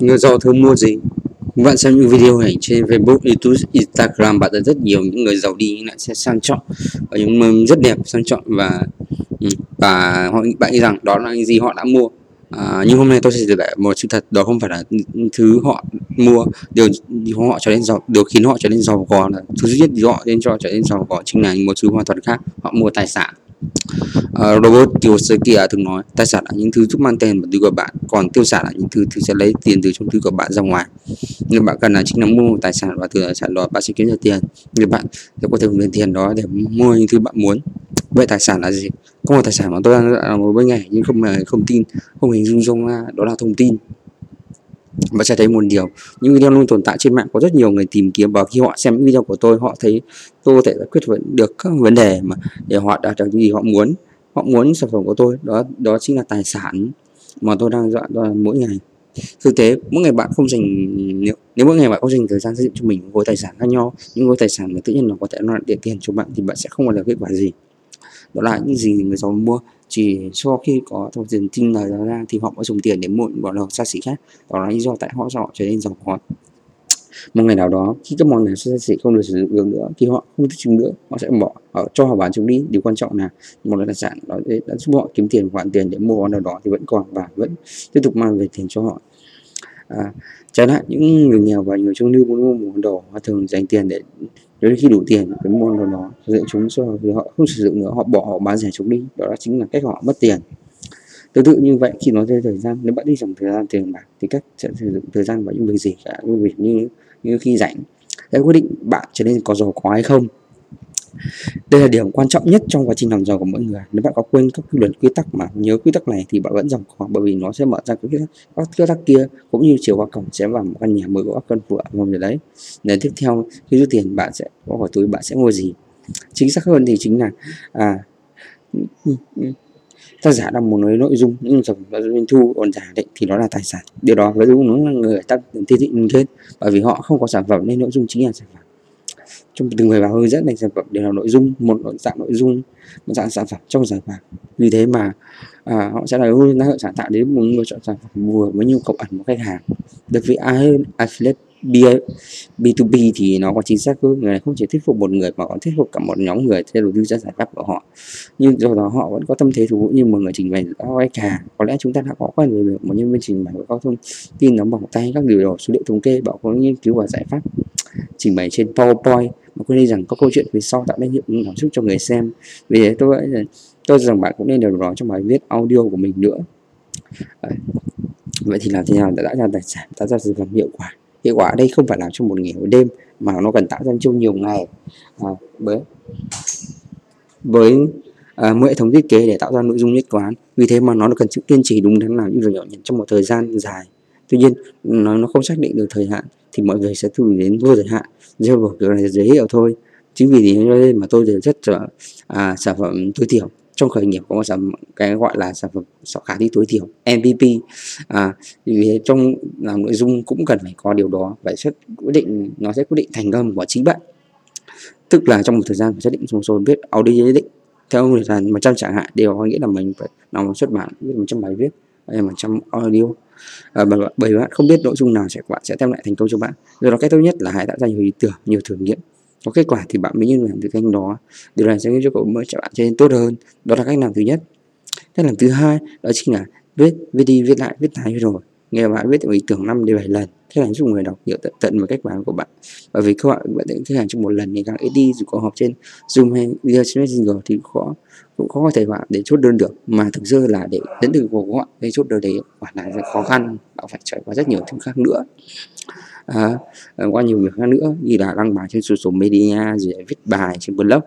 Người do thương mua gì? Bạn xem những video này trên Facebook, YouTube, Instagram bạn thấy rất nhiều những người giàu đi lại sẽ sang trọng và những mâm rất đẹp sang trọng và ừ, và họ bạn nghĩ rằng đó là những gì họ đã mua. À, nhưng hôm nay tôi sẽ giải lại một sự thật đó không phải là thứ họ mua điều họ trở nên giàu điều khiến họ trở nên giàu có là thứ duy nhất họ nên cho trở nên giàu có chính là một thứ hoàn toàn khác họ mua tài sản. Ờ, uh, Robert Kiyosaki từng nói tài sản là những thứ giúp mang tiền vào túi của bạn còn tiêu sản là những thứ thứ sẽ lấy tiền từ trong túi của bạn ra ngoài. Nên bạn cần là chính là mua một tài sản và từ tài sản đó bạn sẽ kiếm được tiền. Nên bạn sẽ có thể dùng tiền đó để mua những thứ bạn muốn. Vậy tài sản là gì? Có một tài sản mà tôi đang là một bên ngày nhưng không không tin không hình dung dung đó là thông tin và sẽ thấy một điều những video luôn tồn tại trên mạng có rất nhiều người tìm kiếm và khi họ xem video của tôi họ thấy tôi có thể giải quyết được các vấn đề mà để họ đạt được những gì họ muốn. Họ muốn sản phẩm của tôi đó đó chính là tài sản mà tôi đang dọn mỗi ngày. Thực tế mỗi ngày bạn không dành nếu, nếu mỗi ngày bạn không dành thời gian xây dựng cho mình khối tài sản khác nhau những khối tài sản mà tự nhiên nó có thể nó để tiền cho bạn thì bạn sẽ không có được kết quả gì. Đó là những gì người giàu mua chỉ sau khi có thông tiền tin lời đó ra thì họ mới dùng tiền để mua những bọn đồ xa xỉ khác. Đó là lý do tại họ họ trở nên giàu có. Một ngày nào đó, khi các món này xa xỉ không được sử dụng được nữa, thì họ không thích chúng nữa, họ sẽ bỏ họ cho họ bán chúng đi. Điều quan trọng là một loại tài sản đó, đã giúp họ kiếm tiền, khoản tiền để mua món nào đó thì vẫn còn và vẫn tiếp tục mang về tiền cho họ à, chẳng hạn những người nghèo và người trung lưu muốn mua một món đồ họ thường dành tiền để nếu khi đủ tiền cái mua đồ đó sử chúng cho vì họ không sử dụng nữa họ bỏ họ bán rẻ chúng đi. Đó chính là cách họ mất tiền. Tương tự như vậy khi nói về thời gian nếu bạn đi dòng thời gian tiền bạc thì cách sẽ sử dụng thời gian vào những việc gì cả những việc như như khi rảnh. Sẽ quyết định bạn trở nên có giàu có hay không đây là điểm quan trọng nhất trong quá trình làm giàu của mỗi người. Nếu bạn có quên các quy luật quy tắc mà nhớ quy tắc này thì bạn vẫn giàu có bởi vì nó sẽ mở ra các quy tắc các quy tắc kia cũng như chiều qua cổng sẽ vào một căn nhà mới có các cân vựa ngon rồi đấy. Đến tiếp theo khi rút tiền bạn sẽ có hỏi túi bạn sẽ mua gì? Chính xác hơn thì chính là à, tác giả đang muốn nói nội dung những dòng doanh thu còn giả định thì đó là tài sản. Điều đó với đúng nó là người ta tiêu thị kết bởi vì họ không có sản phẩm nên nội dung chính là sản phẩm trong từng người vào hướng dẫn thành sản phẩm đều là nội dung một dạng nội dung một dạng sản phẩm trong sản phẩm vì thế mà à, họ sẽ là hướng năng lượng sáng tạo đến một người chọn sản phẩm vừa với nhu cầu ẩn của khách hàng. Được vì ai hơn affiliate B2B thì nó có chính xác hơn. Người này không chỉ thuyết phục một người mà còn thuyết phục cả một nhóm người theo đầu tư ra giải pháp của họ. Nhưng do đó họ vẫn có tâm thế thú như một người trình bày rõ khách hàng. Có lẽ chúng ta đã có quen với việc một nhân viên trình bày các thông tin nắm bỏng tay các điều đồ số liệu thống kê bảo có nghiên cứu và giải pháp trình bày trên PowerPoint mà quên đi rằng có câu chuyện phía sau tạo nên hiệu ứng cảm xúc cho người xem. Vì thế tôi tôi rằng bạn cũng nên điều đó trong bài viết audio của mình nữa. Vậy thì làm thế nào để tạo ra tài sản tạo ra sản phẩm hiệu quả? Hiệu quả ở đây không phải làm trong một ngày một đêm mà nó cần tạo ra trong nhiều ngày. À, với với à, một hệ thống thiết kế để tạo ra nội dung nhất quán. Vì thế mà nó cần sự kiên trì đúng đắn làm những việc nhỏ nhặt trong một thời gian dài tuy nhiên nó nó không xác định được thời hạn thì mọi người sẽ tùy đến vô thời hạn. Do một điều này dễ hiểu thôi. Chính vì thế nên mà tôi rất là à, sản phẩm tối thiểu. Trong khởi nghiệp có một sản cái gọi là sản phẩm khả thi tối thiểu MVP à, vì trong làm nội dung cũng cần phải có điều đó và sẽ quyết định nó sẽ quyết định thành công của chính bạn. Tức là trong một thời gian phải xác định một số viết audio nhất định. Theo thời gian một trăm chẳng hạn đều có nghĩa là mình phải làm xuất bản viết một trăm bài viết hay một trăm audio. À, bởi bạn không biết nội dung nào sẽ bạn sẽ đem lại thành công cho bạn. Do đó cách tốt nhất là hãy tạo ra nhiều ý tưởng nhiều thử nghiệm. Có kết quả thì bạn mới như làm từ kênh đó. Điều này sẽ giúp cho cậu mới cho bạn trở nên tốt hơn. Đó là cách làm thứ nhất. Cách làm thứ hai đó chính là viết viết đi viết lại viết lại rồi nghe bạn viết ý tưởng năm đến 7 lần thế là giúp người đọc hiểu tận tận về cách bán của bạn. Bởi vì các bạn bạn tự khách hàng trong một lần thì càng ít đi dù có họp trên zoom hay video trên messenger thì khó cũng khó có thể bạn để chốt đơn được. Mà thực sự là để đến từ của họ để chốt đơn đấy quả là khó khăn bạn phải trải qua rất nhiều thứ khác nữa. À, à, qua nhiều việc khác nữa như là đăng bài trên social media rồi viết bài trên blog.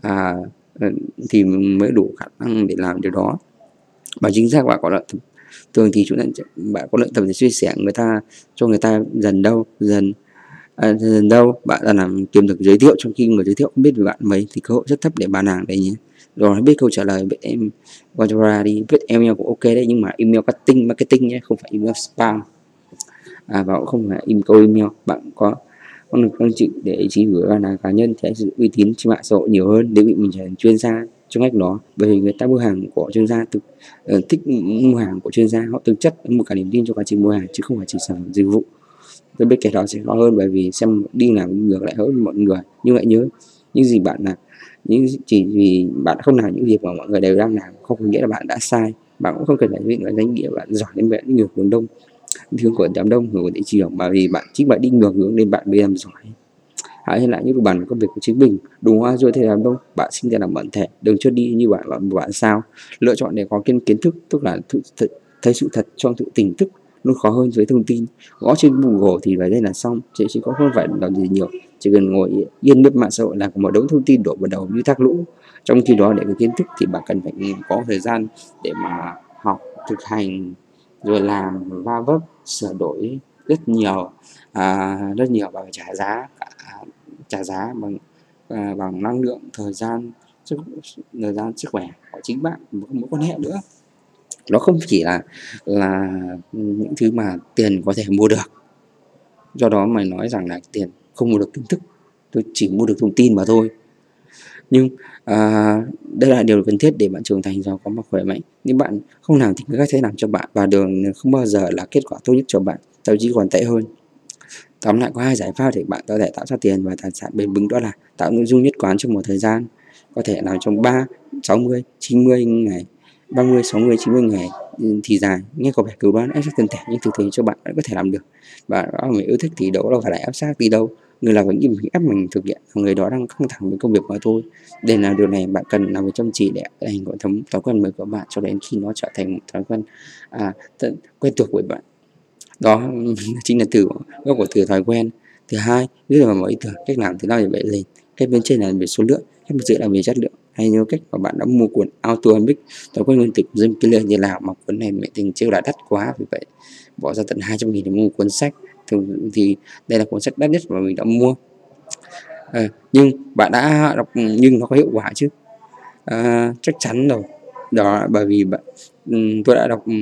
À, ừ, thì mới đủ khả năng để làm điều đó. Và chính xác bạn có là thường thì chúng ta bạn có luyện tập để chia sẻ người ta cho người ta dần đâu dần à, dần đâu bạn là làm kiếm được giới thiệu trong khi người giới thiệu không biết về bạn mấy thì cơ hội rất thấp để bán hàng đấy nhé. Rồi biết câu trả lời biết em Quadra đi viết email cũng ok đấy nhưng mà email marketing marketing nhé không phải email spam. À, và cũng không phải in câu email. Bạn có con được con chịu để chỉ gửi là cá nhân sẽ sự uy tín trên mạng xã hội nhiều hơn nếu bị mình trở thành chuyên gia trong ngách đó bởi vì người ta mua hàng của chuyên gia thực uh, ờ, thích mua hàng của chuyên gia họ thực chất một cả niềm tin cho quá trình mua hàng chứ không phải chỉ sản phẩm dịch vụ. Tôi biết kẻ đó sẽ khó hơn bởi vì xem đi làm ngược lại hơn mọi người. Nhưng lại nhớ những gì bạn làm những chỉ vì bạn không làm những việc mà mọi người đều đang làm không có nghĩa là bạn đã sai. Bạn cũng không cần phải định là danh nghĩa bạn giỏi đến vậy đi ngược hướng đông hướng của đám đông hướng của thị trường mà vì bạn chính bạn đi ngược hướng nên bạn mới làm giỏi hãy lại những bản công việc của chính mình. Đúng hoa rồi thì làm đâu bạn sinh ra làm bản thể đừng cho đi như bạn bạn, bạn sao. Lựa chọn để có kiến kiến thức tức là th th thấy sự thật trong sự tỉnh thức luôn khó hơn với thông tin. Gõ trên google thì vài đây là xong chỉ chỉ có không phải làm gì nhiều. Chỉ cần ngồi yên lướt mạng xã hội là một đống thông tin đổ vào đầu như thác lũ. Trong khi đó để có kiến thức thì bạn cần phải có thời gian để mà học thực hành rồi làm va vấp sửa đổi rất nhiều à, rất nhiều và phải trả giá cả, trả giá bằng à, bằng năng lượng thời gian sức thời gian sức khỏe của chính bạn một mối quan hệ nữa. Nó không chỉ là là những thứ mà tiền có thể mua được. Do đó mày nói rằng là tiền không mua được kiến thức tôi chỉ mua được thông tin mà thôi. Nhưng à, đây là điều cần thiết để bạn trưởng thành giàu có một khỏe mạnh. Nhưng bạn không làm thì người khác sẽ làm cho bạn và đường không bao giờ là kết quả tốt nhất cho bạn. Thậm chí còn tệ hơn tóm lại có hai giải pháp để bạn có thể tạo ra tiền và tài sản bền vững đó là tạo nội dung nhất quán trong một thời gian. Có thể làm trong 3, 60, 90 ngày 30, 60, 90 ngày ừ, thì dài. Nghe có vẻ cực đoan ép sát tinh thể nhưng thực tế cho bạn vẫn có thể làm được. Và đó mình yêu thích thì đâu đâu phải là ép sát đi đâu. Người làm những gì mình ép mình thực hiện người đó đang căng thẳng với công việc của tôi. Để làm điều này bạn cần làm việc chăm chỉ để thành gọi thống thói quen mới của bạn cho đến khi nó trở thành một thói quen à, quen thuộc với bạn đó chính là từ gốc của từ thói quen. Thứ hai viết vào mọi ý tưởng cách làm thế nào để vậy lên. Cách bên trên là về số lượng cách bên dưới là về chất lượng. Hay như cách mà bạn đã mua cuốn auto amic thói quen liên tục dinh clear như nào mà cuốn này mẹ tình chưa là đắt quá vì vậy bỏ ra tận 200 nghìn để mua cuốn sách. Thường thì đây là cuốn sách đắt nhất mà mình đã mua. À, nhưng bạn đã đọc nhưng nó có hiệu quả chứ? À, chắc chắn rồi. Đó bởi vì bạn ừ, tôi đã đọc ừ,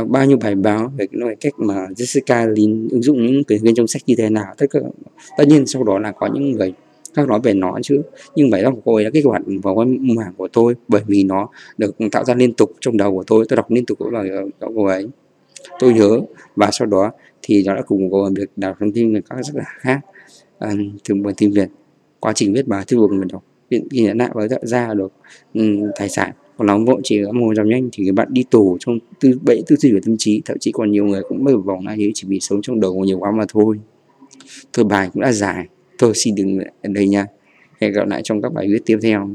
uh, bao nhiêu bài báo về cái cách mà Jessica Lin ứng dụng những cái viên trong sách như thế nào. Tất cả tất nhiên sau đó là có những người khác nói về nó chứ. Nhưng bài đó của cô ấy là kích hoạt vào cái mảng của tôi bởi vì nó được tạo ra liên tục trong đầu của tôi. Tôi đọc liên tục của lời của cô ấy. Tôi nhớ và sau đó thì nó đã cùng cô việc đọc thông tin về các rất là khác à, từ buồn tin việt. Quá trình viết bài thư buộc người đọc ghi nhận lại và ra được um, tài sản còn nóng vội chỉ mù giảm nhanh thì các bạn đi tù trong tư, bẫy tư duy và tâm trí, thậm chí còn nhiều người cũng mới vòng lại chỉ vì sống trong đầu nhiều quá mà thôi. Thôi bài cũng đã dài, thôi xin đừng ở đây nha. Hẹn gặp lại trong các bài viết tiếp theo.